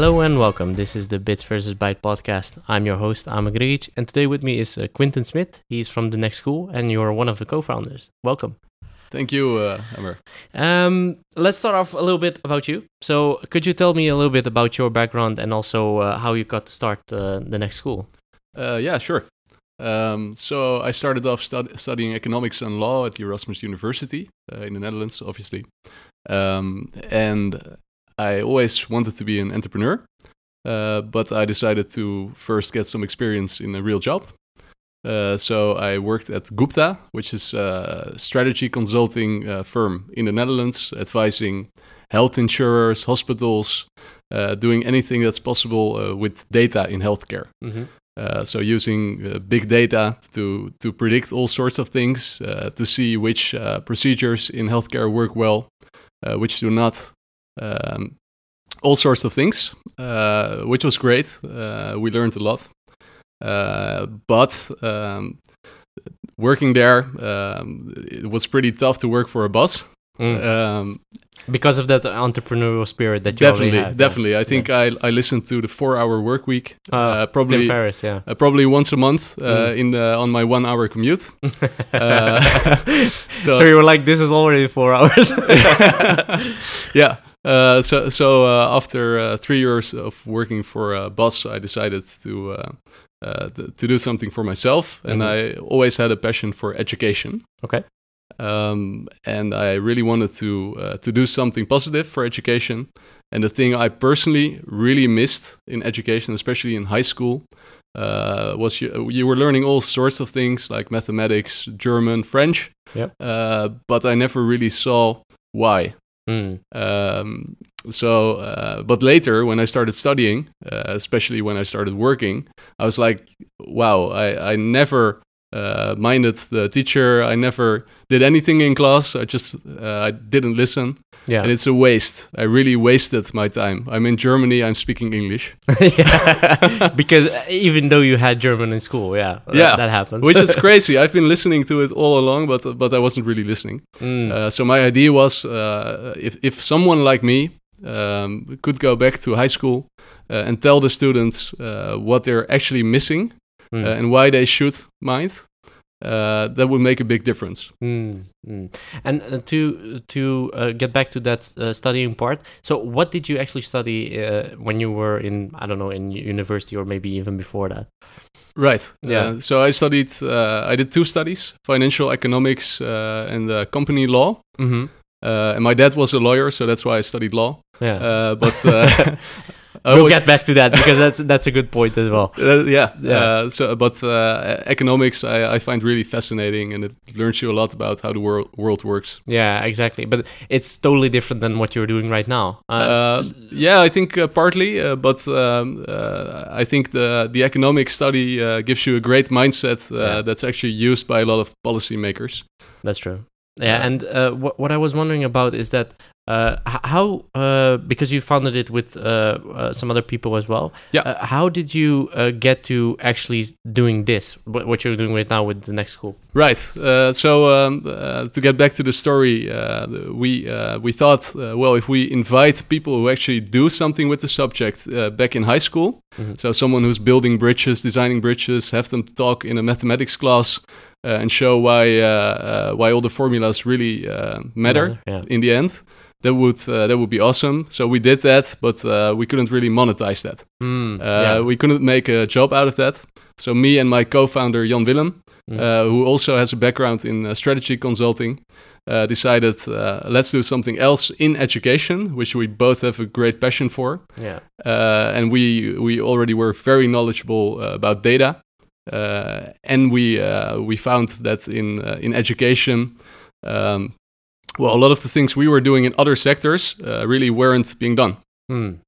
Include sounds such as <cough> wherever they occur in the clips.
Hello and welcome. This is the Bits versus Byte podcast. I'm your host, Grigic, and today with me is uh, Quinten Smit. He's from the Next School, and you're one of the co-founders. Welcome. Thank you, uh. Um, let's start off a little bit about you. So, could you tell me a little bit about your background and also uh, how you got to start uh, the Next School? Uh, yeah, sure. Um, so I started off stud- studying economics and law at the Erasmus University uh, in the Netherlands, obviously. Um, and I always wanted to be an entrepreneur, uh, but I decided to first get some experience in a real job. Uh, so I worked at Gupta, which is a strategy consulting uh, firm in the Netherlands, advising health insurers, hospitals, uh, doing anything that's possible uh, with data in healthcare. Mm-hmm. Uh, so using uh, big data to to predict all sorts of things, uh, to see which uh, procedures in healthcare work well, uh, which do not, um, all sorts of things, uh, which was great. Uh, we learned a lot, uh, but um, working there, um, it was pretty tough to work for a boss. Mm. Um, because of that entrepreneurial spirit that you definitely, definitely. I think I, I listened to the four-hour work week. Uh, uh, Tim probably Ferriss, yeah. uh, probably once a month uh, Mm. in the, on my one hour commute. <laughs> Uh, <laughs> so, so- you were like, this is already four hours. <laughs> yeah. Uh, so so uh, after uh, three years of working for a boss, I decided to uh, uh, to, to do something for myself, and Mhm. I always had a passion for education. Okay. Um, and I really wanted to uh, to do something positive for education. And the thing I personally really missed in education, especially in high school, uh, was you, you were learning all sorts of things like mathematics, German, French. Yep. Uh, but I never really saw why. Mm. Um, so, uh, but later when I started studying, uh, especially when I started working, I was like, wow, I, I never uh, minded the teacher. I never did anything in class. I just uh, I didn't listen, Yeah. and it's a waste. I really wasted my time. I'm in Germany. I'm speaking English, <laughs> yeah. because even though you had German in school, yeah, that- Yeah, that, happens. which is <laughs> crazy. I've been listening to it all along, but but I wasn't really listening. Mm. Uh, so my idea was uh, if if someone like me um, could go back to high school uh, and tell the students uh, what they're actually missing Mm. uh, and why they should mind, uh, that would make a big difference. Mm, mm. And uh, to to uh, get back to that uh, studying part, so what did you actually study uh, when you were in I don't know in university or maybe even before that? Right. Yeah. So I studied. Uh, I did two studies: financial economics uh, and uh, company law. Mm-hmm. Uh, and my dad was a lawyer, so that's why I studied law. Yeah, Uh, but <laughs> uh, we'll always- get back to that because that's that's a good point as well. <laughs> Uh, yeah, Yeah. Uh, so, but uh, economics I, I find really fascinating, and it learns you a lot about how the world world works. Yeah, exactly. But it's totally different than what you're doing right now. Uh, Uh, yeah, I think uh, partly, uh, but um, uh, I think the the economic study uh, gives you a great mindset uh, Yeah. that's actually used by a lot of policymakers. That's true. Yeah, Yeah. and uh, what what I was wondering about is that uh, how uh, because you founded it with uh, uh, some other people as well. Yeah. Uh, how did you uh, get to actually doing this? What, you're doing right now with the next school? Right. Uh, so um, uh, to get back to the story, uh, we uh, we thought, uh, well, if we invite people who actually do something with the subject uh, back in high school, Mhm. so someone who's building bridges, designing bridges, have them talk in a mathematics class uh, and show why why all the formulas really uh, matter Yeah. in the end. That would uh, that would be awesome. So we did that, but uh, we couldn't really monetize that. Mm, Uh, yeah. We couldn't make a job out of that. So me and my co-founder Jan Willem, Mm. uh, who also has a background in uh, strategy consulting, uh, decided uh, let's do something else in education, which we both have a great passion for. yeah. Uh, and we we already were very knowledgeable uh, about data, uh, and we uh, we found that in uh, in education. Um, well, a lot of the things we were doing in other sectors uh, really weren't being done. Mm.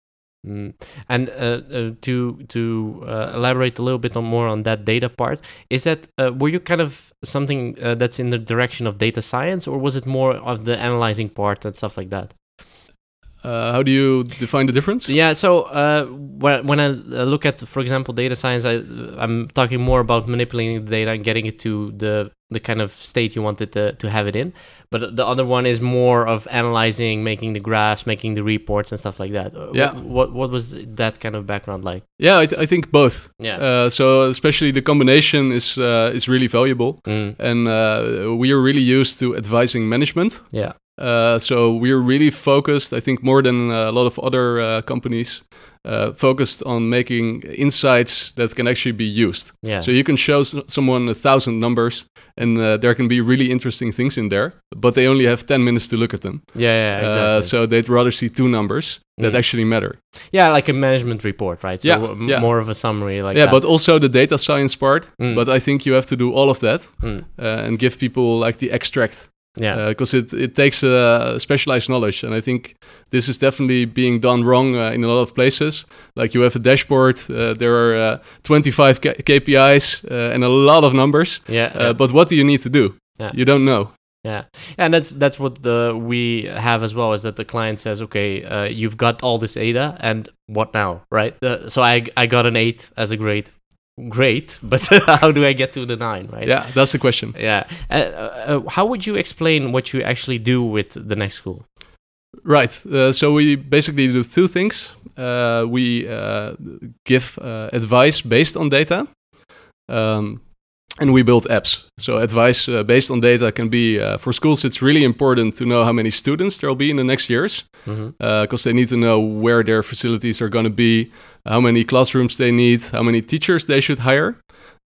Mm. And uh, uh, to to uh, elaborate a little bit on more on that data part, is that uh, were you kind of something uh, that's in the direction of data science, or was it more of the analyzing part and stuff like that? Uh, how do you define the difference? Yeah, so uh, when, when I uh, look at, for example, data science, I, I'm talking more about manipulating the data and getting it to the the kind of state you wanted to, to have it in. But the other one is more of analyzing, making the graphs, making the reports and stuff like that. Uh, Yeah. What what, what was that kind of background like? Yeah, I, th- I think both. Yeah. Uh, so especially the combination is uh, is really valuable, Mm, and uh, we are really used to advising management. yeah. Uh, so we're really focused, I think, more than uh, a lot of other uh, companies, uh, focused on making insights that can actually be used. Yeah. So you can show s- someone a thousand numbers, and uh, there can be really interesting things in there, but they only have ten minutes to look at them. yeah, yeah, exactly. Uh, so they'd rather see two numbers that Mm. actually matter. yeah, like a management report, right? So Yeah, m- yeah. more of a summary like yeah, that. but also the data science part. Mm. But I think you have to do all of that Mm, uh, and give people like the extract yeah. because it, it takes uh, specialized knowledge and i think this is definitely being done wrong uh, in a lot of places like you have a dashboard uh, there are uh, 25 K- kpis uh, and a lot of numbers yeah. uh, yeah. but what do you need to do Yeah. you don't know Yeah, and that's that's what the we have as well is that the client says, okay, uh, you've got all this data, and what now, right? Uh, so I I got an eight as a grade, great, <laughs> but how do I get to the nine, right? yeah that's the question yeah. Uh, uh, how would you explain what you actually do with the next school? right uh, so we basically do two things uh, we uh, give uh, advice based on data um, and we build apps so advice uh, based on data can be uh, for schools it's really important to know how many students there'll be in the next years because they need to know where their facilities are going to be how many classrooms they need how many teachers they should hire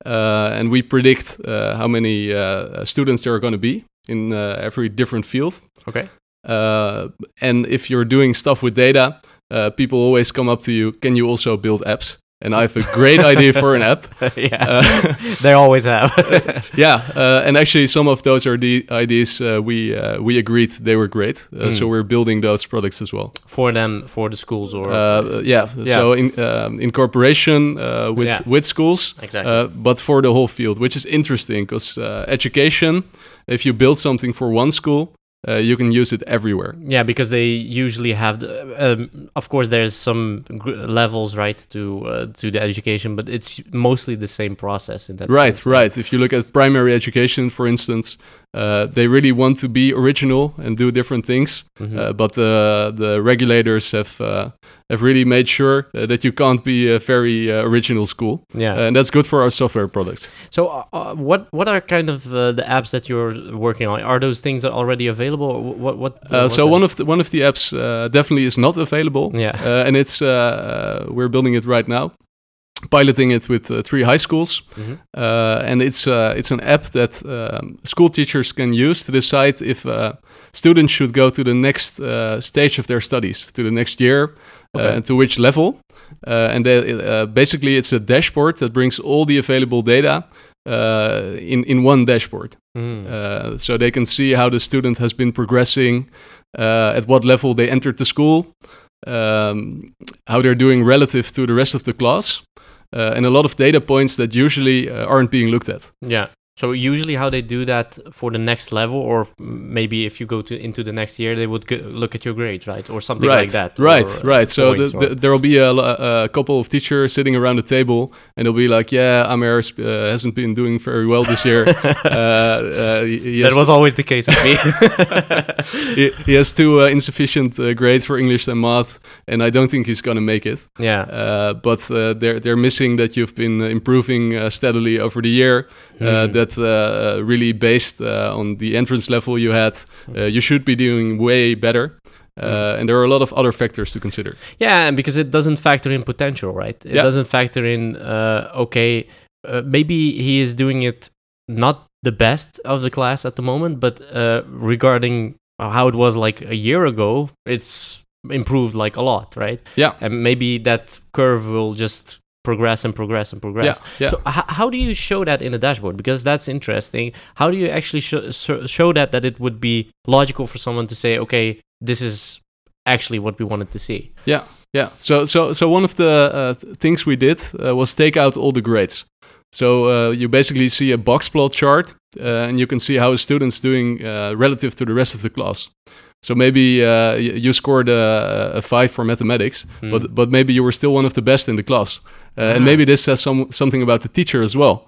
uh, and we predict uh, how many uh, students there are going to be in uh, every different field Okay. uh, and if you're doing stuff with data, uh, people always come up to you. Can you also build apps? And I have a great idea for an app. <laughs> yeah, Uh, <laughs> they always have. <laughs> yeah, uh, and actually, some of those are the ideas uh, we uh, we agreed they were great. Uh, Mm. So we're building those products as well. for them, for the schools, or Uh, yeah, Yeah. so in um, in cooperation uh, with Yeah. with schools, exactly. uh, but for the whole field, which is interesting because uh, education. If you build something for one school, uh, you can use it everywhere. Yeah, because they usually have. The, um, of course, there's some gr- levels, right, to uh, to the education, but it's mostly the same process in that. Right, sense. right. If you look at primary education, for instance, uh, they really want to be original and do different things, Mhm. uh, but uh, the regulators have uh, have really made sure uh, that you can't be a very uh, original school, yeah. and that's good for our software products. so, uh, uh, what what are kind of uh, the apps that you're working on? Are those things already available? What what? Uh, so one of the one of the apps uh, definitely is not available, Yeah. uh, and it's uh, uh, we're building it right now, piloting it with uh, three high schools. Mhm. uh, and it's uh, it's an app that um, school teachers can use to decide if uh, students should go to the next uh, stage of their studies, to the next year, Okay. uh, and to which level. Uh, and they, uh, basically, it's a dashboard that brings all the available data uh, in in one dashboard, Mm. uh, so they can see how the student has been progressing, uh, at what level they entered the school, um, how they're doing relative to the rest of the class uh, and a lot of data points that usually uh, aren't being looked at. Yeah. So usually, how they do that for the next level, or maybe if you go to into the next year, they would go, look at your grade, right, or something right, like that. right, or, right. So the, the, there'll be a, a couple of teachers sitting around the table, and they'll be like, "Yeah, Amer uh, hasn't been doing very well this year. <laughs> uh, uh, he, he has that was always the case with me. <laughs> he, he has two uh, insufficient uh, grades for English and math, and I don't think he's gonna make it. yeah. Uh, but uh, they're they're missing that you've been improving uh, steadily over the year. Uh, Hmm. that uh, really based uh, on the entrance level you had, uh, you should be doing way better. Uh, and there are a lot of other factors to consider. Yeah, and because it doesn't factor in potential, right? It Yeah. doesn't factor in, uh, okay, uh, maybe he is doing it not the best of the class at the moment, but uh, regarding how it was like a year ago, it's improved like a lot, right? Yeah. And maybe that curve will just progress and progress and progress. Yeah, yeah. So h- how do you show that in a dashboard? Because that's interesting. How do you actually show, show show that that it would be logical for someone to say, okay, this is actually what we wanted to see? Yeah, yeah. So, so, so one of the uh, th- things we did uh, was take out all the grades. So uh, you basically see a box plot chart, uh, and you can see how a student's doing uh, relative to the rest of the class. So maybe uh, you scored a, a five for mathematics, Hmm. but but maybe you were still one of the best in the class, Ah. and maybe this says some something about the teacher as well.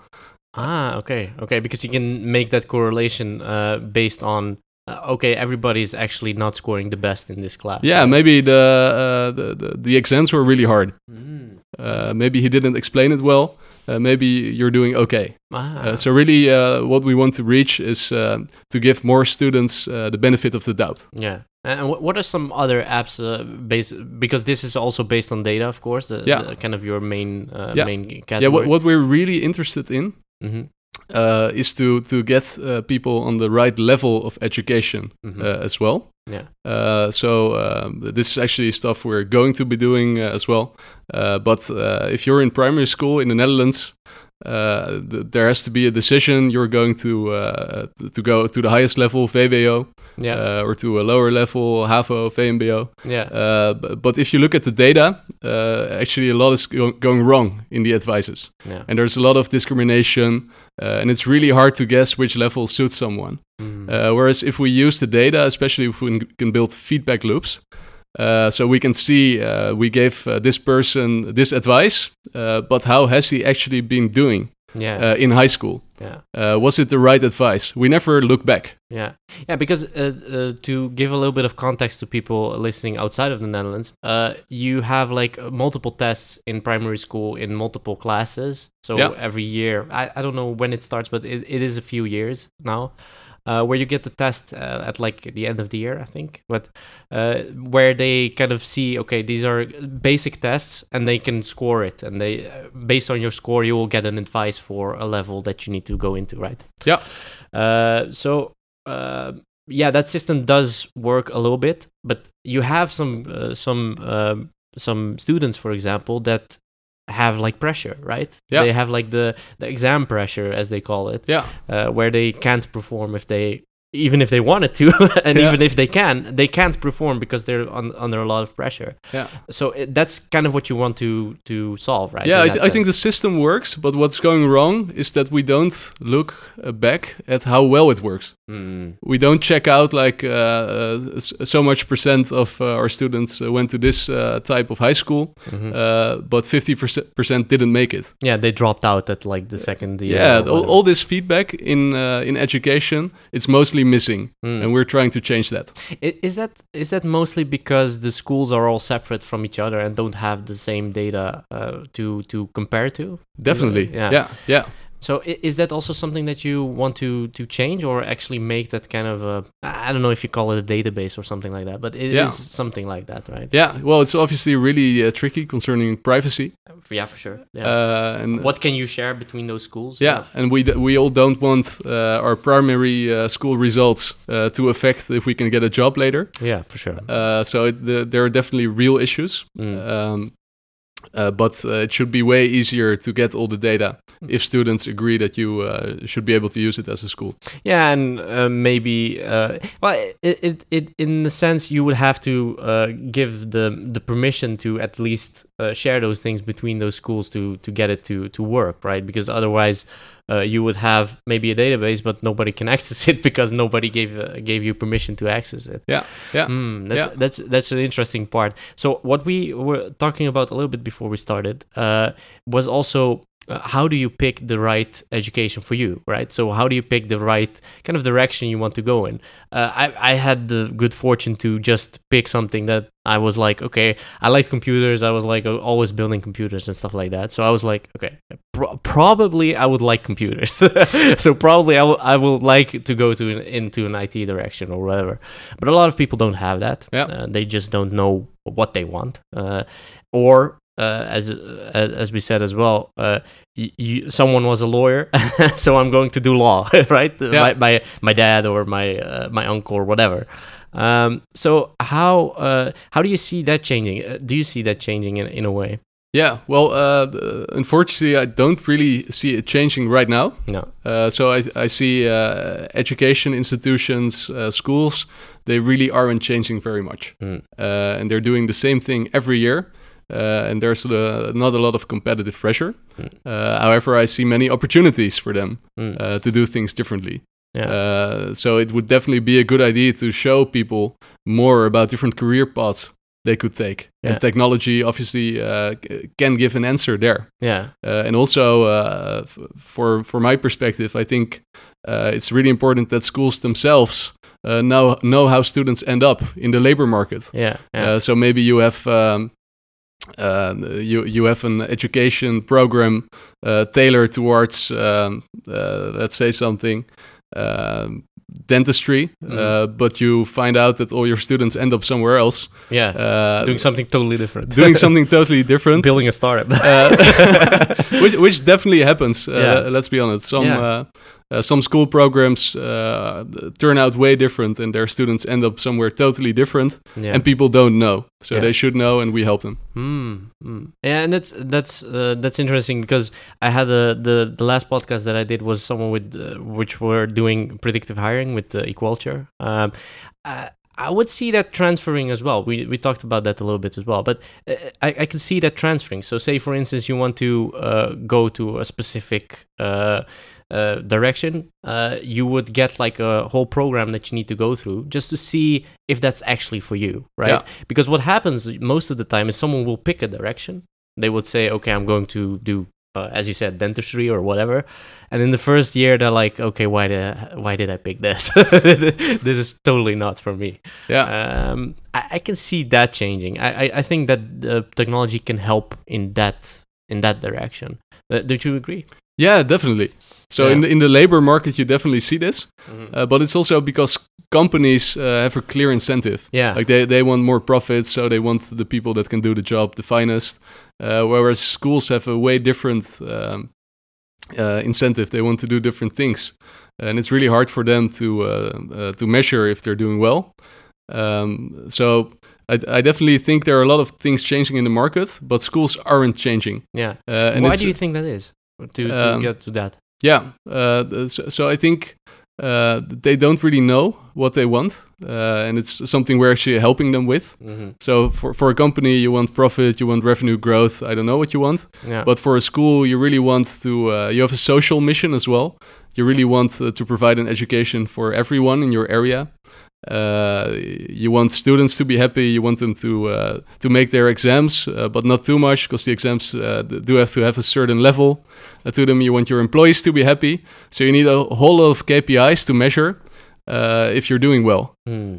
Ah, okay, okay, because you can make that correlation uh, based on uh, okay, everybody's actually not scoring the best in this class. Yeah, maybe the uh, the, the the exams were really hard. Mm. Uh, maybe he didn't explain it well. Uh, maybe you're doing okay. Ah, Uh, so really, uh, what we want to reach is uh, to give more students uh, the benefit of the doubt. yeah. And what are some other apps uh, based because this is also based on data, of course. The, Yeah. the kind of your main uh, Yeah. main Yeah, category. what, what we're really interested in Mhm, uh, is to to get uh, people on the right level of education mhm. uh, as well. Yeah. Uh, so um, this is actually stuff we're going to be doing uh, as well. Uh, but uh, if you're in primary school in the Netherlands, uh, th- there has to be a decision. You're going to uh, to go to the highest level, VWO, yeah, uh, or to a lower level, HAVO, VMBO. yeah, Uh, b- but if you look at the data, uh, actually a lot is go- going wrong in the advices, yeah. and there's a lot of discrimination, and it's really hard to guess which level suits someone. Mm. Whereas if we use the data, especially if we can build feedback loops, uh, so we can see uh, we gave uh, this person this advice, but how has he actually been doing yeah, uh, in high school? yeah. Uh, was it the right advice? We never look back. Yeah, yeah. Because uh, uh, to give a little bit of context to people listening outside of the Netherlands, uh, you have like multiple tests in primary school in multiple classes. So Yeah. every year, I, I don't know when it starts, but it, it is a few years now. Uh, where you get the test uh, at like the end of the year, I think, but uh, where they kind of see, okay, these are basic tests, and they can score it, and they, uh, based on your score, you will get an advice for a level that you need to go into, right? Yeah. Uh, so uh, yeah, that system does work a little bit, but you have some uh, some um, some students, for example, that have like pressure, right? Yeah. They have like the the exam pressure, as they call it, Yeah, uh, where they can't perform if they even if they wanted to, <laughs> and Yeah. even if they can, they can't perform because they're un- under a lot of pressure. yeah, So it, that's kind of what you want to to solve, right? yeah. I, th- I think the system works, but what's going wrong is that we don't look uh, back at how well it works. Mm, we don't check out like uh, uh, so much percent of uh, our students uh, went to this uh, type of high school, mhm. uh, but 50 percent didn't make it. yeah, they dropped out at like the second year. Yeah, all, all this feedback in uh, in education, it's mostly missing, Mm. and we're trying to change that. Is that is that mostly because the schools are all separate from each other and don't have the same data uh, to to compare to? Definitely. Yeah. Yeah, yeah. So i- is that also something that you want to to change or actually make that kind of a I don't know if you call it a database or something like that, but it is Yeah. something like that, right? Yeah, well, it's obviously really uh, tricky concerning privacy. Yeah, for sure. Yeah. Uh, and what can you share between those schools? Yeah, and we d- we all don't want uh, our primary uh, school results uh, to affect if we can get a job later. Yeah, for sure. Uh, so it, the, there are definitely real issues, Mm. um, uh, but uh, it should be way easier to get all the data if students agree that you uh, should be able to use it as a school. Yeah, and uh, maybe uh, well, it, it it in the sense you would have to uh, give the the permission to at least uh, share those things between those schools to to get it to to work, right? Because otherwise, uh, you would have maybe a database, but nobody can <laughs> access it because nobody gave uh, gave you permission to access it. Yeah, yeah. Mm, that's Yeah. that's that's an interesting part. So what we were talking about a little bit before we started uh, was also uh, how do you pick the right education for you, right? So how do you pick the right kind of direction you want to go in? Uh, I I had the good fortune to just pick something that I was like, okay, I like computers. I was like uh, always building computers and stuff like that. So I was like, okay, pro- probably I would like computers. <laughs> so probably I will I will like to go to an, into an IT direction or whatever. But a lot of people don't have that. Yeah. Uh, they just don't know what they want. Uh, or uh, as as as we said as well, uh, you, someone was a lawyer, <laughs> so I'm going to do law, <laughs> right? Yeah. My, my my dad or my uh, my uncle or whatever. Um, so how uh, how do you see that changing? Uh, do you see that changing in, in a way? Yeah, well, uh, unfortunately, I don't really see it changing right now. No. Uh, so I, I see uh, education institutions, uh, schools, they really aren't changing very much. Mm. Uh, and they're doing the same thing every year. Uh, and there's uh, not a lot of competitive pressure. Mm. Uh, however, I see many opportunities for them Mm. uh, to do things differently. Yeah. Uh, so it would definitely be a good idea to show people more about different career paths they could take. Yeah. And technology obviously uh, can give an answer there. yeah, Uh, and also, uh, for for my perspective, I think uh, it's really important that schools themselves uh, know know how students end up in the labor market. yeah, yeah, Uh, so maybe you have um, uh, you you have an education program uh, tailored towards um, uh, let's say something um, dentistry, uh, but you find out that all your students end up somewhere else yeah. uh, doing something totally different. doing <laughs> something totally different. building a startup. Uh, <laughs> <laughs> which, which definitely happens. Uh, Yeah. Let's be honest. Some Yeah. Uh, some school programs uh, turn out way different, and their students end up somewhere totally different, yeah. and people don't know. So Yeah. they should know, and we help them. Mm, mm. Yeah, and that's that's uh, that's interesting because I had a, the the last podcast that I did was someone with uh, which were doing predictive hiring with uh, Equalture. Um, I, I would see that transferring as well. We we talked about that a little bit as well, but uh, I I can see that transferring. So, say for instance, you want to uh, go to a specific. Uh, uh, direction, uh, you would get like a whole program that you need to go through just to see if that's actually for you, right? Yeah. Because what happens most of the time is someone will pick a direction. They would say, okay, I'm going to do, uh, as you said, dentistry or whatever. And in the first year, they're like, okay, why did why did I pick this? <laughs> this is totally not for me. Yeah, Um, I, I can see that changing. I, I, I think that the technology can help in that in that direction. Uh, don't you agree? Yeah, definitely. So Yeah. in the in the labor market, you definitely see this, uh, but it's also because companies uh, have a clear incentive. Yeah. Like they, they want more profits, so they want the people that can do the job the finest. Uh, whereas schools have a way different um, uh, incentive. They want to do different things, and it's really hard for them to uh, uh, to measure if they're doing well. Um, so I, I definitely think there are a lot of things changing in the market, but schools aren't changing. yeah. Uh, and Why do you think that is? To, to Um, get to that. yeah. Uh, so, so I think uh, they don't really know what they want, uh, and it's something we're actually helping them with. hmm So for, for a company, you want profit, you want revenue growth. I don't know what you want, Yeah. but for a school, you really want to. Uh, you have a social mission as well. You really want uh, to provide an education for everyone in your area. Uh, you want students to be happy. You want them to uh, to make their exams, uh, but not too much because the exams uh, do have to have a certain level uh, to them. You want your employees to be happy, so you need a whole lot of KPIs to measure uh, if you're doing well. Hmm.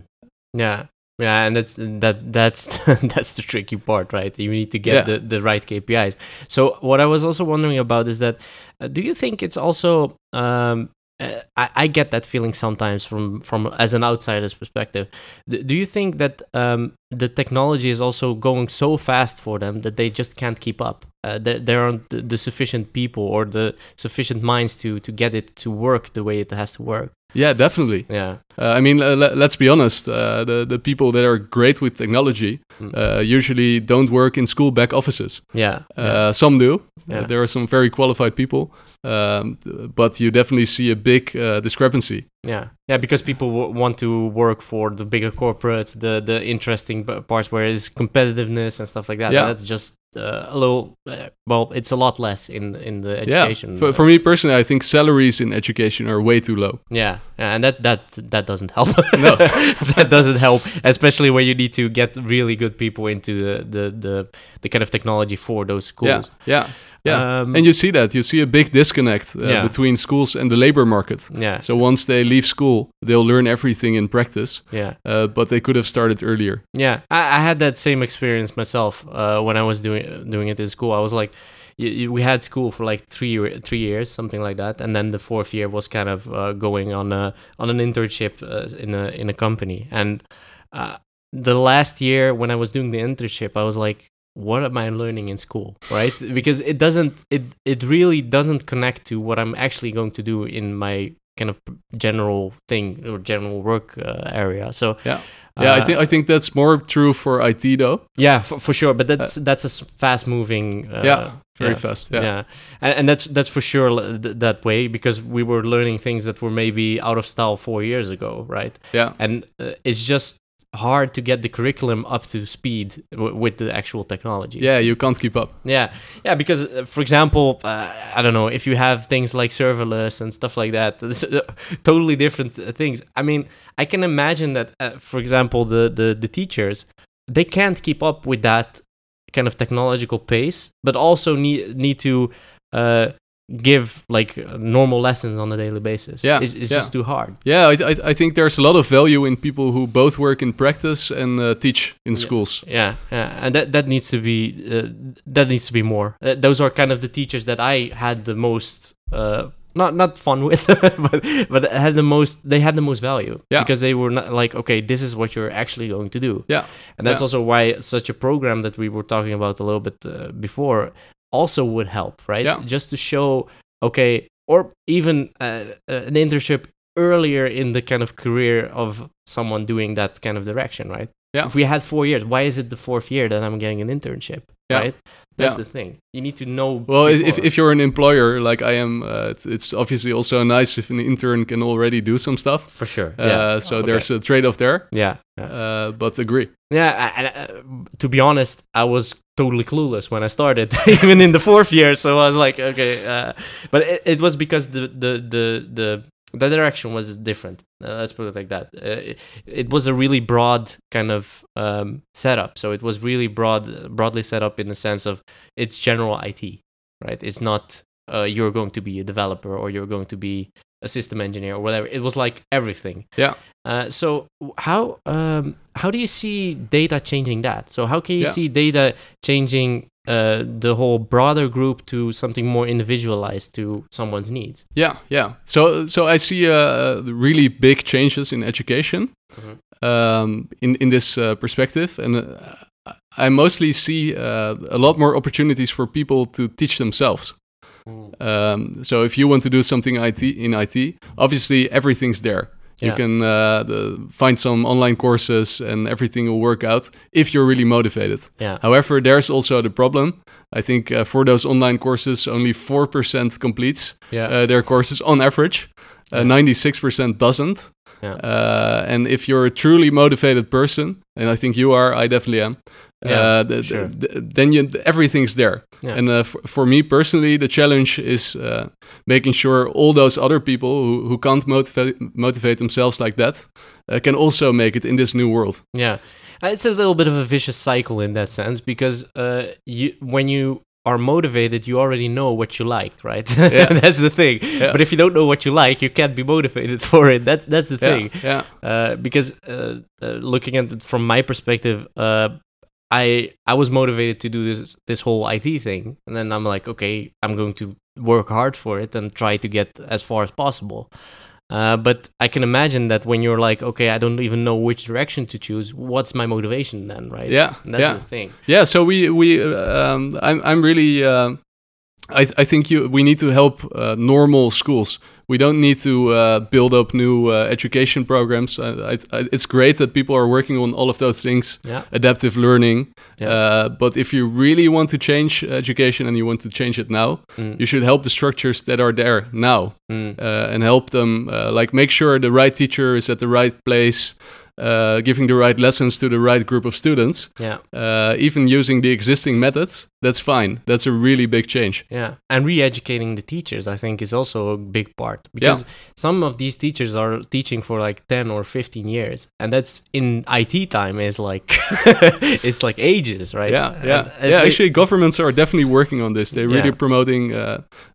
Yeah. Yeah, and that's that that's <laughs> that's the tricky part, right? You need to get Yeah. the, the right KPIs. So what I was also wondering about is that uh, do you think it's also um uh, I, I get that feeling sometimes from from as an outsider's perspective. D- do you think that um, the technology is also going so fast for them that they just can't keep up? Uh, there, there aren't the, the sufficient people or the sufficient minds to to get it to work the way it has to work. Yeah, definitely. Yeah, Uh, I mean, uh, let's be honest. Uh, the the people that are great with technology Mm. uh, usually don't work in school back offices. yeah, Uh, yeah. Some do. Yeah. Uh, there are some very qualified people, um, but you definitely see a big uh, discrepancy. Yeah, yeah, because people w- want to work for the bigger corporates, the the interesting parts where it's competitiveness and stuff like that. Yeah. that's just uh, a little. Uh, well, it's a lot less in in the Yeah. education. For, for me personally, I think salaries in education are way too low. yeah, yeah, and that that that doesn't help. <laughs> No. <laughs> that doesn't help, especially when you need to get really good people into the the the, the kind of technology for those schools. Yeah, yeah, yeah. Um, and you see that you see a big disconnect uh, Yeah. between schools and the labor market. yeah, So once they leave school, they'll learn everything in practice, yeah. uh, but they could have started earlier. Yeah, I, I had that same experience myself uh, when I was doing doing it in school. I was like, we had school for like three three years, something like that, and then the fourth year was kind of uh, going on a on an internship uh, in a in a company. And uh, the last year when I was doing the internship, I was like, what am I learning in school, right? Because it doesn't it it really doesn't connect to what I'm actually going to do in my kind of general thing or general work uh, area. So Yeah. Yeah, I uh, think I think that's more true for IT though. yeah, for, for sure. But that's that's a fast moving. Uh, yeah, very yeah, fast. Yeah, Yeah. And, and that's that's for sure l- th- that way because we were learning things that were maybe out of style four years ago, right? yeah, And uh, it's just hard to get the curriculum up to speed w- with the actual technology. Yeah, you can't keep up. Yeah, yeah, because uh, for example, uh, I don't know if you have things like serverless and stuff like that, <laughs> this, uh, totally different uh, things. I mean, I can imagine that, uh, for example, the, the the teachers they can't keep up with that kind of technological pace, but also need need to uh, give like normal lessons on a daily basis. Yeah, it's, it's yeah. just too hard. Yeah, I, I, I think there's a lot of value in people who both work in practice and uh, teach in Yeah. schools. Yeah, yeah, and that that needs to be uh, that needs to be more. Uh, those are kind of the teachers that I had the most uh, not not fun <laughs> with, but but had the most they had the most value Yeah. because they were not like okay this is what you're actually going to do. Yeah, and that's also why such a program that we were talking about a little bit uh, before also would help, right? Yeah. Just to show okay, or even uh, uh, an internship earlier in the kind of career of someone doing that kind of direction, right? Yeah. If we had four years, why is it the fourth year that I'm getting an internship? Yeah. Right. That's Yeah. the thing. You need to know. Well, if, if you're an employer like I am, uh, it's, it's obviously also nice if an intern can already do some stuff. for sure. Uh, yeah. So Okay. there's a trade off there. Yeah. Yeah. Uh, but agree. Yeah, and uh, to be honest, I was totally clueless when I started, <laughs> even in the fourth year. So I was like, okay, uh, but it, it was because the the the the the direction was different. Uh, let's put it like that. Uh, it, it was a really broad kind of um, setup. So it was really broad, broadly set up in the sense of it's general IT, right? It's not uh, you're going to be a developer or you're going to be a system engineer or whatever. It was like everything. Yeah. Uh, so how um, how do you see data changing that? So how can you Yeah. see data changing uh, the whole broader group to something more individualized to someone's needs? Yeah, yeah. So so I see uh, really big changes in education Mhm. um, in in this uh, perspective, and uh, I mostly see uh, a lot more opportunities for people to teach themselves. Um, so if you want to do something IT in IT, obviously everything's there. You can uh, the, find some online courses, and everything will work out if you're really motivated. Yeah. However, there's also the problem. I think uh, for those online courses, only four percent completes Yeah. uh, their courses on average. Uh, Ninety-six percent doesn't. Yeah. Uh, and if you're a truly motivated person, and I think you are, I definitely am. Yeah, uh, th- sure. th- then you everything's there. Yeah. And uh, for, for me personally, the challenge is uh, making sure all those other people who, who can't motivate motivate themselves like that uh, can also make it in this new world. Yeah, Uh, it's a little bit of a vicious cycle in that sense because uh, you when you are motivated, you already know what you like, right? <laughs> Yeah. that's the thing. Yeah. But if you don't know what you like, you can't be motivated <laughs> for it. That's that's the thing. Yeah, yeah, Uh, because uh, uh, looking at it from my perspective, uh, I I was motivated to do this this whole IT thing, and then I'm like, okay, I'm going to work hard for it and try to get as far as possible. Uh, but I can imagine that when you're like, okay, I don't even know which direction to choose. What's my motivation then, right? Yeah, And that's yeah. the thing. yeah. So we we um, I'm I'm really uh, I I think you we need to help uh, normal schools. We don't need to uh, build up new uh, education programs. I, I, I, it's great that people are working on all of those things, Yeah. adaptive learning. Yeah. Uh, but if you really want to change education and you want to change it now, Mm. you should help the structures that are there now Mm. uh, and help them uh, like make sure the right teacher is at the right place uh, giving the right lessons to the right group of students Yeah. uh, even using the existing methods that's fine that's a really big change Yeah, and re-educating the teachers, I think, is also a big part because some of these teachers are teaching for like ten or fifteen years, and that's in IT time is like <laughs> it's like ages, right? yeah And yeah yeah we- actually governments are definitely working on this they're really Yeah. promoting uh,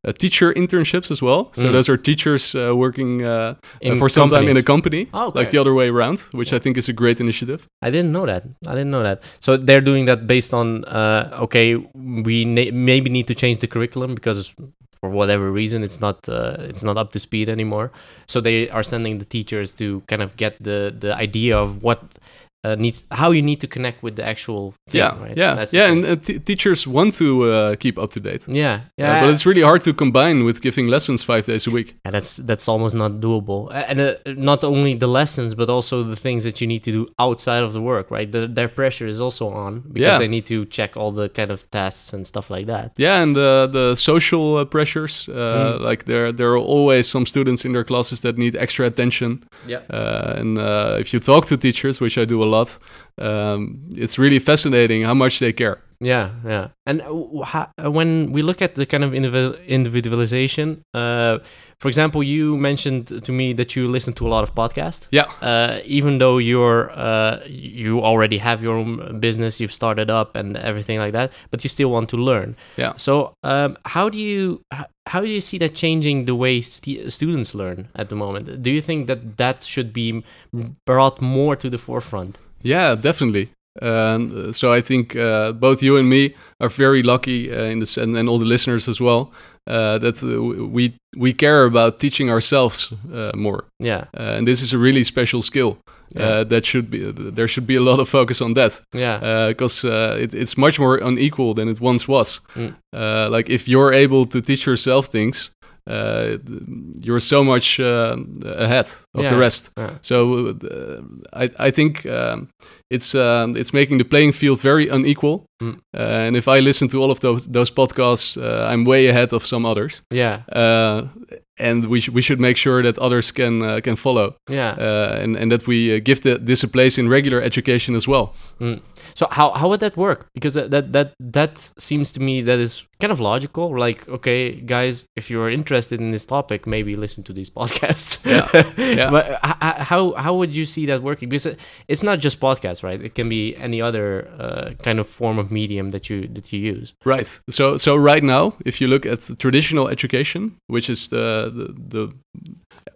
uh, teacher internships as well so Mm. those are teachers uh, working uh, In for some time in a company Oh, okay. like the other way around which i think is a great initiative I didn't know that. I didn't know that. So they're doing that based on uh, okay, we na- maybe need to change the curriculum because for whatever reason it's not uh, it's not up to speed anymore. So they are sending the teachers to kind of get the the idea of what uh, needs how you need to connect with the actual thing, yeah right? yeah That's yeah and uh, t- teachers want to uh, keep up to date yeah, Yeah, yeah, but it's really hard to combine with giving lessons five days a week. and that's that's almost not doable. And uh, not only the lessons, but also the things that you need to do outside of the work, right? The, their pressure is also on because Yeah. they need to check all the kind of tests and stuff like that. Yeah, and uh, the social uh, pressures, uh, Mm. like there, there are always some students in their classes that need extra attention. Yeah. Uh, and uh, if you talk to teachers, which I do a lot. Um, it's really fascinating how much they care. Yeah, yeah. And uh, ho- uh, when we look at the kind of individual individualization, uh, for example, you mentioned to me that you listen to a lot of podcasts. Yeah. Uh, even though you're uh, you already have your own business, you've started up and everything like that, but you still want to learn. Yeah. So, um, how do you how do you see that changing the way st- students learn at the moment? Do you think that that should be brought more to the forefront? Yeah, definitely. Um, so I think uh, both you and me are very lucky uh, in this, and, and all the listeners as well, uh, that uh, we we care about teaching ourselves uh, more, Yeah. uh, and this is a really special skill. Yeah. Uh, that should be there should be a lot of focus on that Yeah. because uh, it, it's much more unequal than it once was. Mm. Uh, like if you're able to teach yourself things, uh, you're so much uh, ahead of the rest. Yeah. So uh, I I think um, it's um, it's making the playing field very unequal. Mm. And if I listen to all of those those podcasts, uh, I'm way ahead of some others. Yeah. Uh, and we sh- we should make sure that others can uh, can follow, Yeah. and and that we uh, give the, this a place in regular education as well. Mm. So how how would that work? Because that that that, that seems to me that is kind of logical. Like, okay, guys, if you're interested in this topic, maybe listen to these <laughs> podcasts. Yeah, yeah. but how how would you see that working? Because it's not just podcasts, right? It can be any other uh, kind of form of medium that you that you use. Right. So so right now, if you look at the traditional education, which is the the, the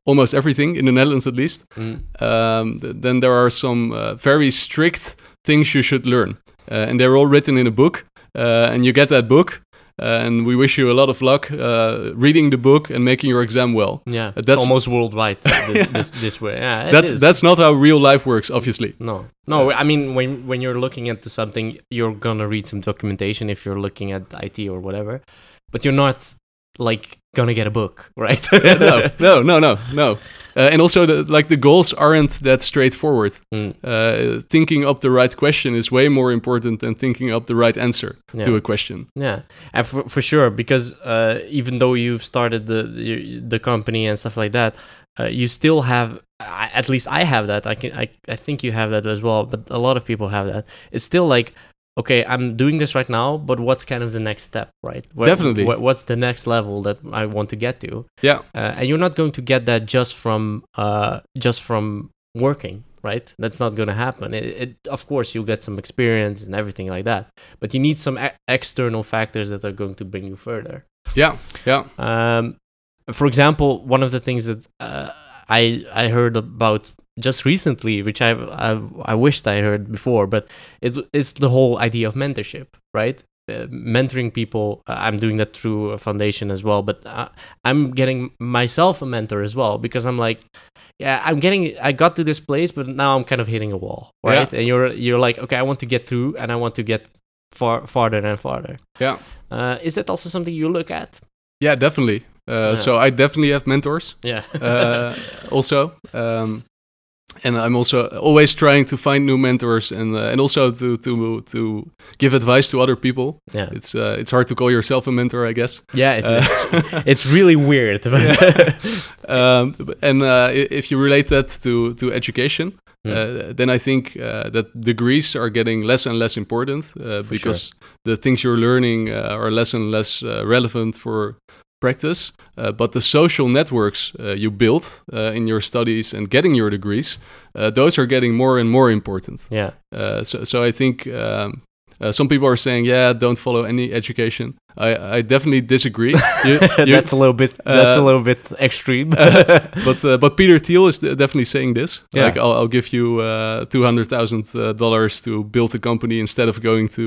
almost everything in the Netherlands at least, Mm. um, th- then there are some uh, very strict things you should learn, uh, and they're all written in a book. Uh, and you get that book, uh, and we wish you a lot of luck uh, reading the book and making your exam well. Yeah, that's- almost worldwide <laughs> this, this this way. Yeah, That's is. that's not how real life works, obviously. No, no. I mean, when when you're looking into something, you're gonna read some documentation if you're looking at IT or whatever, but you're not like gonna get a book, right? <laughs> <laughs> no, no, no, no, no. Uh, and also, the, like the goals aren't that straightforward. Mm, Uh, thinking up the right question is way more important than thinking up the right answer yeah. to a question. Yeah, and for, for sure, because uh, even though you've started the the, the company and stuff like that, uh, you still have. At least I have that. I can. I, I think you have that as well. But a lot of people have that. It's still like, okay, I'm doing this right now, but what's kind of the next step, right? What- Definitely. what- what's the next level that I want to get to? Yeah, uh, and you're not going to get that just from uh, just from working right that's not going to happen it, it, of course you'll get some experience and everything like that but you need some e- external factors that are going to bring you further yeah, yeah, um, for example one of the things that uh, i i heard about just recently which i i, I wished i heard before but it, it's the whole idea of mentorship right? Uh, mentoring people uh, i'm doing that through a foundation as well but uh, i'm getting myself a mentor as well because i'm like yeah i'm getting i got to this place but now i'm kind of hitting a wall right? And you're you're like okay i want to get through and i want to get far farther and farther. Yeah, uh, is that also something you look at? Yeah, definitely. Uh, Yeah. So I definitely have mentors. yeah. Uh, <laughs> also, um, and I'm also always trying to find new mentors and uh, and also to to to give advice to other people. yeah. It's uh, it's hard to call yourself a mentor, I guess. yeah it, Uh, <laughs> it's, it's really weird. <laughs> Um, and uh, if you relate that to to education, uh, then I think uh, that degrees are getting less and less important uh, because the things you're learning uh, are less and less uh, relevant for practice. Uh, but the social networks uh, you build uh, in your studies and getting your degrees, uh, those are getting more and more important. yeah Uh, so, so I think um, uh, some people are saying, "Yeah, don't follow any education." I, I definitely disagree. You- <laughs> you- that's a little bit that's a little bit extreme <laughs> but uh, but Peter Thiel is definitely saying this. Yeah. Like, I'll, I'll give you uh, two hundred thousand dollars to build a company instead of going to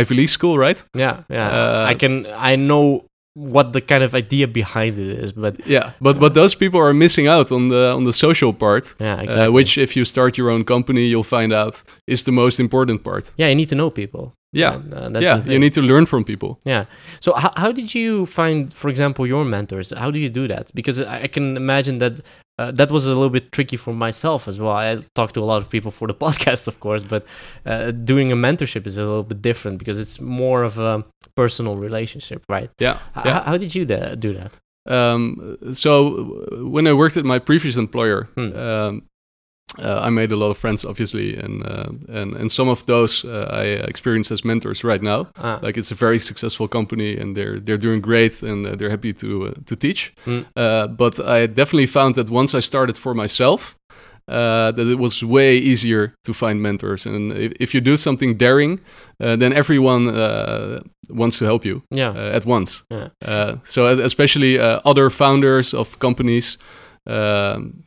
Ivy League school, right? yeah yeah i can i know what the kind of idea behind it is but Yeah, but but those people are missing out on the on the social part, yeah exactly uh, which if you start your own company, you'll find out is the most important part. yeah you need to know people Yeah, And, uh, that's yeah, you need to learn from people. Yeah. So how, how did you find, for example, your mentors? How do you do that? Because I can imagine that uh, that was a little bit tricky for myself as well. I talked to a lot of people for the <laughs> podcast, of course, but uh, doing a mentorship is a little bit different because it's more of a personal relationship, right? Yeah, H- yeah. How, how did you da- do that? Um, so when I worked at my previous employer, Hmm. um, uh, I made a lot of friends, obviously, and uh, and and some of those uh, I experience as mentors right now. Ah, Like it's a very successful company, and they're they're doing great, and uh, they're happy to uh, to teach. mm, Uh, but I definitely found that once I started for myself, uh, that it was way easier to find mentors. And if, if you do something daring, uh, then everyone uh, wants to help you yeah. uh, at once. Yeah. Uh, so especially uh, other founders of companies. Um,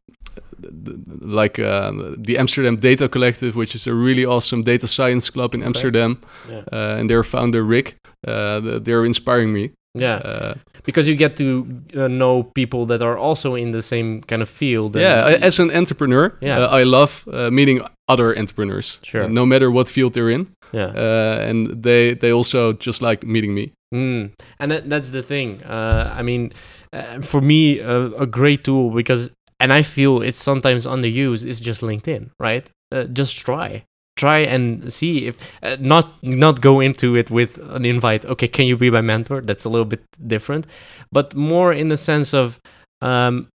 like uh, the Amsterdam Data Collective, which is a really awesome data science club in Amsterdam, Yeah. uh, and their founder Rick, uh, they're inspiring me. Yeah. Uh, because you get to uh, know people that are also in the same kind of field. and- yeah, I- as an entrepreneur, Yeah. uh, I love uh, meeting other entrepreneurs, Sure. no matter what field they're in, yeah. uh, and they they also just like meeting me. Mm. And that, that's the thing. Uh, I mean, uh, for me, uh, a great tool because, and I feel it's sometimes underused, is just LinkedIn, right? Uh, just try. Try and see if uh, not not go into it with an invite. Okay, can you be my mentor? That's a little bit different, but more in the sense of um,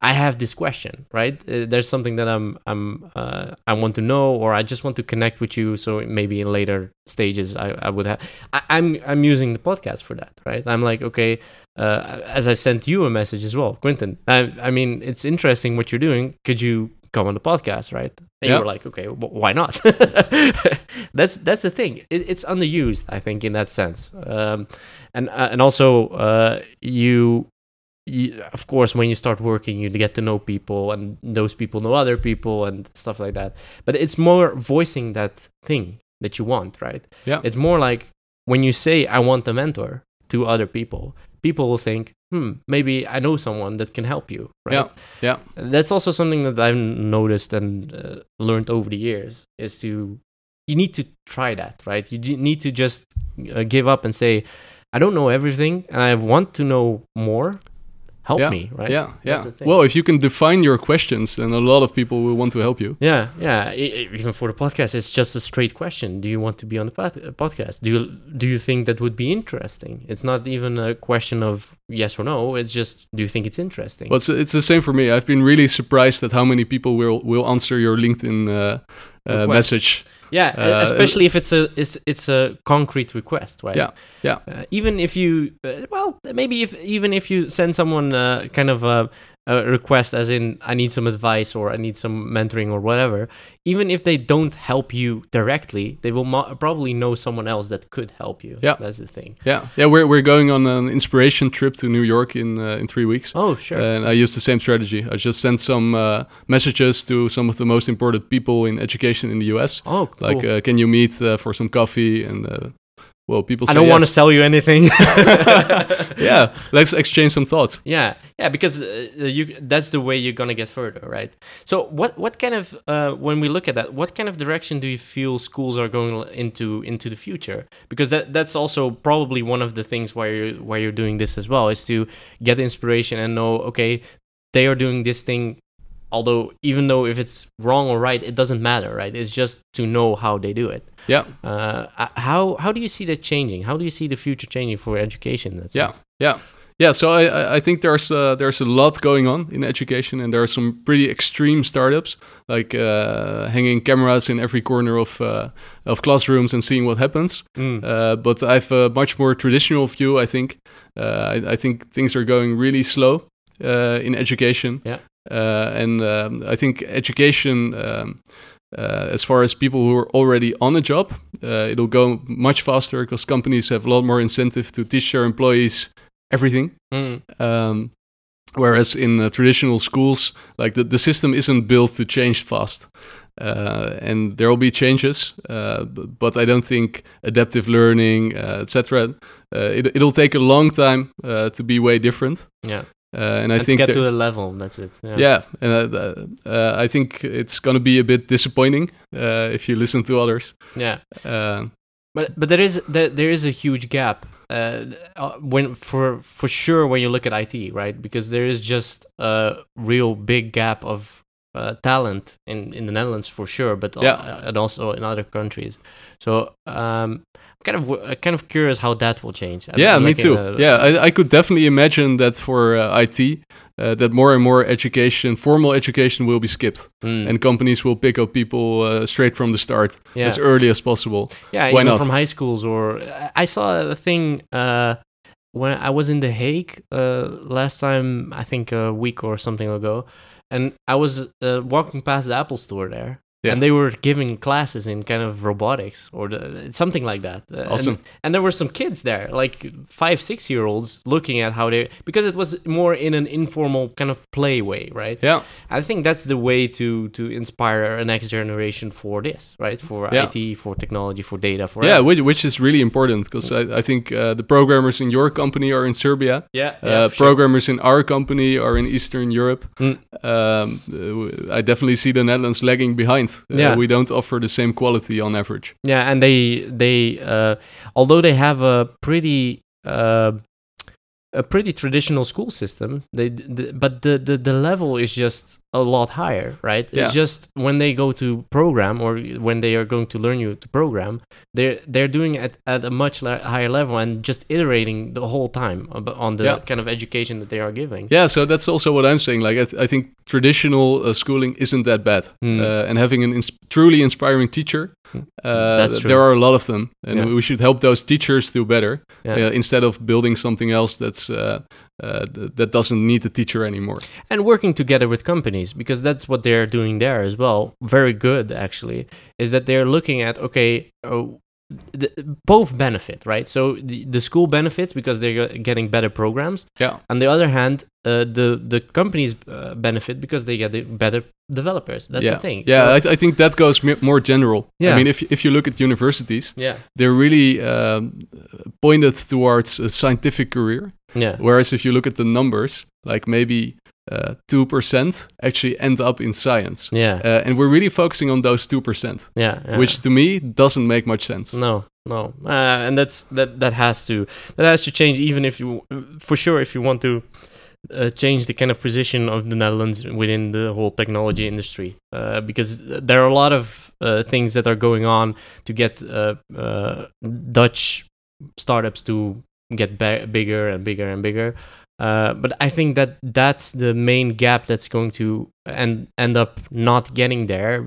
I have this question, right? Uh, there's something that I'm I'm uh, I want to know, or I just want to connect with you. So maybe in later stages, I, I would have. I, I'm I'm using the podcast for that, right? I'm like, okay, uh, as I sent you a message as well, Quinten. I, I mean, it's interesting what you're doing. Could you come on the podcast, right? And Yeah. you were like, okay, w- why not? <laughs> that's that's the thing. It, it's underused, I think, in that sense. Um, and uh, and also, uh, you you, of course, when you start working, you get to know people, and those people know other people, and stuff like that. But it's more voicing that thing that you want, right? Yeah. It's more like when you say, "I want a mentor" to other people, people will think, "Hmm, maybe I know someone that can help you." Right? Yeah, yeah. That's also something that I've noticed and uh, learned over the years is to you need to try that, right? You need to just uh, give up and say, "I don't know everything, and I want to know more." Help Yeah, me, right? Yeah, yeah. Well, if you can define your questions, then a lot of people will want to help you. Yeah, yeah. Even for the podcast, it's just a straight question: Do you want to be on the uh, podcast? Do you do you think that would be interesting? It's not even a question of yes or no. It's just do you think it's interesting? Well, it's, it's the same for me. I've been really surprised at how many people will will answer your LinkedIn uh, uh, message. Yeah, uh, especially if it's a it's it's a concrete request, right? Yeah, yeah. Uh, even if you, uh, well, maybe if even if you send someone uh, kind of a, a request, as in I need some advice or I need some mentoring or whatever, even if they don't help you directly, they will mo- probably know someone else that could help you. Yeah. that's the thing. Yeah, yeah. We're we're going on an inspiration trip to New York in uh, in three weeks. Oh, sure. And I use the same strategy. I just sent some uh, messages to some of the most important people in education in the US. oh, cool. Like, uh, can you meet uh, for some coffee? And uh, well, people. I don't want to sell you anything. <laughs> <laughs> yeah, let's exchange some thoughts. Yeah, yeah, because uh, you that's the way you're gonna get further, right? So what what kind of uh, when we look at that, what kind of direction do you feel schools are going into into the future? Because that that's also probably one of the things why you're why you're doing this as well is to get inspiration and know okay they are doing this thing. Although even though if it's wrong or right, it doesn't matter, right? It's just to know how they do it. Yeah, Uh, how how do you see that changing? How do you see the future changing for education? yeah, sense? yeah, yeah. So I I- I think there's uh, there's a lot going on in education, and there are some pretty extreme startups like uh, hanging cameras in every corner of uh, of classrooms and seeing what happens. Mm. Uh, but I have a much more traditional view. I think uh, I, I think things are going really slow uh, in education. Yeah. Uh, and um, I think education, um, uh, as far as people who are already on a job, uh, it'll go much faster because companies have a lot more incentive to teach their employees everything. Mm. Um, whereas in uh, traditional schools, like the, the system isn't built to change fast. Uh, and there will be changes, uh, but I don't think adaptive learning, uh, etc. Uh, it, it'll take a long time uh, to be way different. Yeah. Uh, and I and think to get to the level, that's it. Yeah. yeah, and uh, uh, I think it's gonna be a bit disappointing uh, if you listen to others. Yeah. Uh, But but there is there, there is a huge gap uh, when for for sure when you look at IT, right? Because there is just a real big gap of uh, talent in, in the Netherlands for sure, but Yeah. and also in other countries. So um, kind of w- kind of curious how that will change. I'm yeah, me looking too. at- yeah, I, I could definitely imagine that for uh, IT, uh, that more and more education, formal education, will be skipped, Mm, and companies will pick up people uh, straight from the start yeah. as early as possible. Yeah, Why even not? from high schools or I- I saw a thing uh, when I was in The Hague uh, last time. I think a week or something ago, and I was uh, walking past the Apple Store there. Yeah. And they were giving classes in kind of robotics or the, something like that. Uh, and- Awesome. And, there were some kids there, like five, six year olds, looking at how they because it was more in an informal kind of play way, right? Yeah, I think that's the way to to inspire a next generation for this, right? For Yeah. IT, for technology, for data, for yeah, which, which is really important because I, I think uh, the programmers in your company are in Serbia. yeah, uh, for sure. programmers in our company are in Eastern Europe. Mm. Um, uh, I definitely see the Netherlands lagging behind. Uh, Yeah. we don't offer the same quality on average. Yeah, and they they uh, although they have a pretty uh, a pretty traditional school system, they the, but the, the the level is just a lot higher, right? Yeah. It's just when they go to program or when they are going to learn you to program, they're they're doing it at a much higher level and just iterating the whole time on the Yeah. kind of education that they are giving. Yeah, so that's also what I'm saying. Like, I, th- I think traditional uh, schooling isn't that bad, Mm. uh, and having an ins- truly inspiring teacher, Mm. uh, That's true. there are a lot of them, and Yeah. we should help those teachers do better Yeah. uh, instead of building something else that's uh, uh, th- that doesn't need the teacher anymore. and working together with companies because that's what they're doing there as well very good actually is that they're looking at okay oh, the, both benefit right so the, the school benefits because they're getting better programs Yeah, on the other hand uh, the the companies uh, benefit because they get the better developers that's yeah, the thing Yeah, So- I, th- I think that goes m- more general. Yeah. I mean, if if you look at universities, yeah they're really um, pointed towards a scientific career. Yeah Whereas if you look at the numbers, like maybe uh, two percent actually end up in science, yeah uh, and we're really focusing on those two percent, yeah, yeah. which to me doesn't make much sense. No, no, uh, and that's that. That has to that has to change. Even if you, for sure, if you want to uh, change the kind of position of the Netherlands within the whole technology industry, uh, because there are a lot of uh, things that are going on to get uh, uh, Dutch startups to get ba- bigger and bigger and bigger. Uh, but I think that that's the main gap that's going to end end up not getting there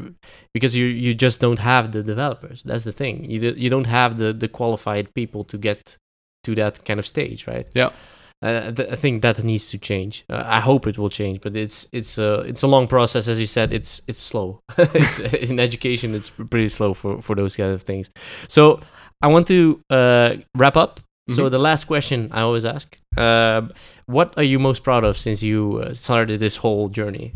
because you you just don't have the developers. That's the thing. You do, you don't have the the qualified people to get to that kind of stage, right? Yeah. Uh, th- I think that needs to change. Uh, I hope it will change, but it's it's a it's a long process, as you said. It's it's slow. <laughs> it's, <laughs> in education, it's pretty slow for for those kind of things. So I want to uh, wrap up. So Mhm. the last question I always ask: uh, What are you most proud of since you uh, started this whole journey?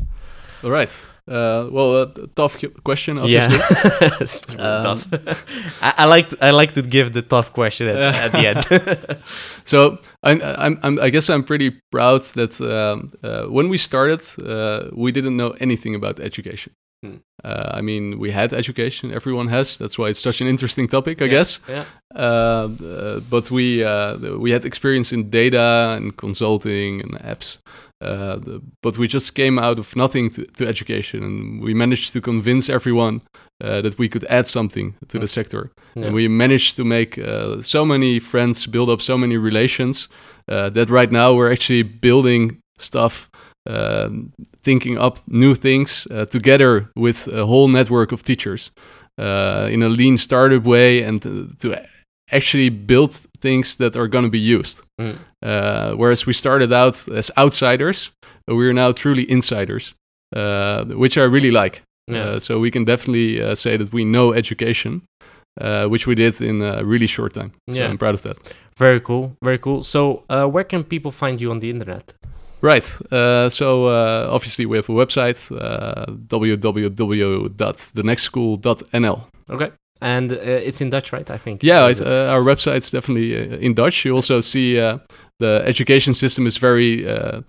All right. Uh, well, a tough question, obviously. Yeah, <laughs> Um, tough. <laughs> I, I like I like to give the tough question at, at the end. <laughs> So I'm, I'm, I'm, I guess I'm pretty proud that um, uh, when we started, uh, we didn't know anything about education. Hmm. Uh, I mean, we had education; everyone has. That's why it's such an interesting topic, I Yeah, guess. Yeah. Uh, uh, but we uh, we had experience in data and consulting and apps. Uh, the- but we just came out of nothing to, to education, and we managed to convince everyone uh, that we could add something to the sector. Yeah. And we managed to make uh, so many friends, build up so many relations uh, that right now we're actually building stuff, um, thinking up new things uh, together with a whole network of teachers uh, in a lean startup way and uh, to actually build things that are going to be used. Mm. Uh, whereas we started out as outsiders, we're now truly insiders, uh, which I really like. Yeah. Uh, so we can definitely uh, say that we know education, uh, which we did in a really short time. So Yeah. I'm proud of that. Very cool. Very cool. So, uh, where can people find you on the internet? Right. Uh, so uh, obviously we have a website, uh, www.thenextschool.nl. Okay. And uh, it's in Dutch, right? I think. Yeah, it, uh, our website's definitely uh, in Dutch. You also see uh, the education system is very uh,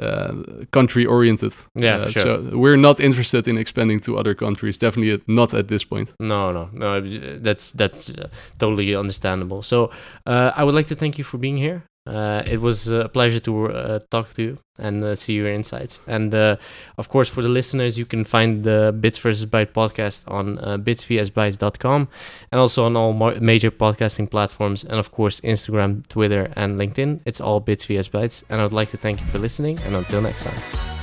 uh, country oriented. Yeah, sure. So we're not interested in expanding to other countries. Definitely not at this point. No, no, no. That's that's uh, totally understandable. So, uh, I would like to thank you for being here. Uh, it was a pleasure to uh, talk to you and uh, see your insights. And uh, of course, for the listeners, you can find the Bits vs. Byte podcast on uh, bitsvsbytes.com and also on all mo- major podcasting platforms. And of course, Instagram, Twitter, and LinkedIn. It's all Bits vs Bytes. And I would like to thank you for listening. And until next time.